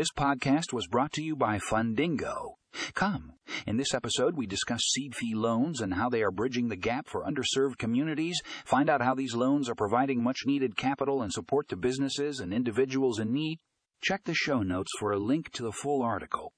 This podcast was brought to you by Fundingo. Come. In this episode, we discuss CDFI loans and how they are bridging the gap for underserved communities. Find out how these loans are providing much needed capital and support to businesses and individuals in need. Check the show notes for a link to the full article.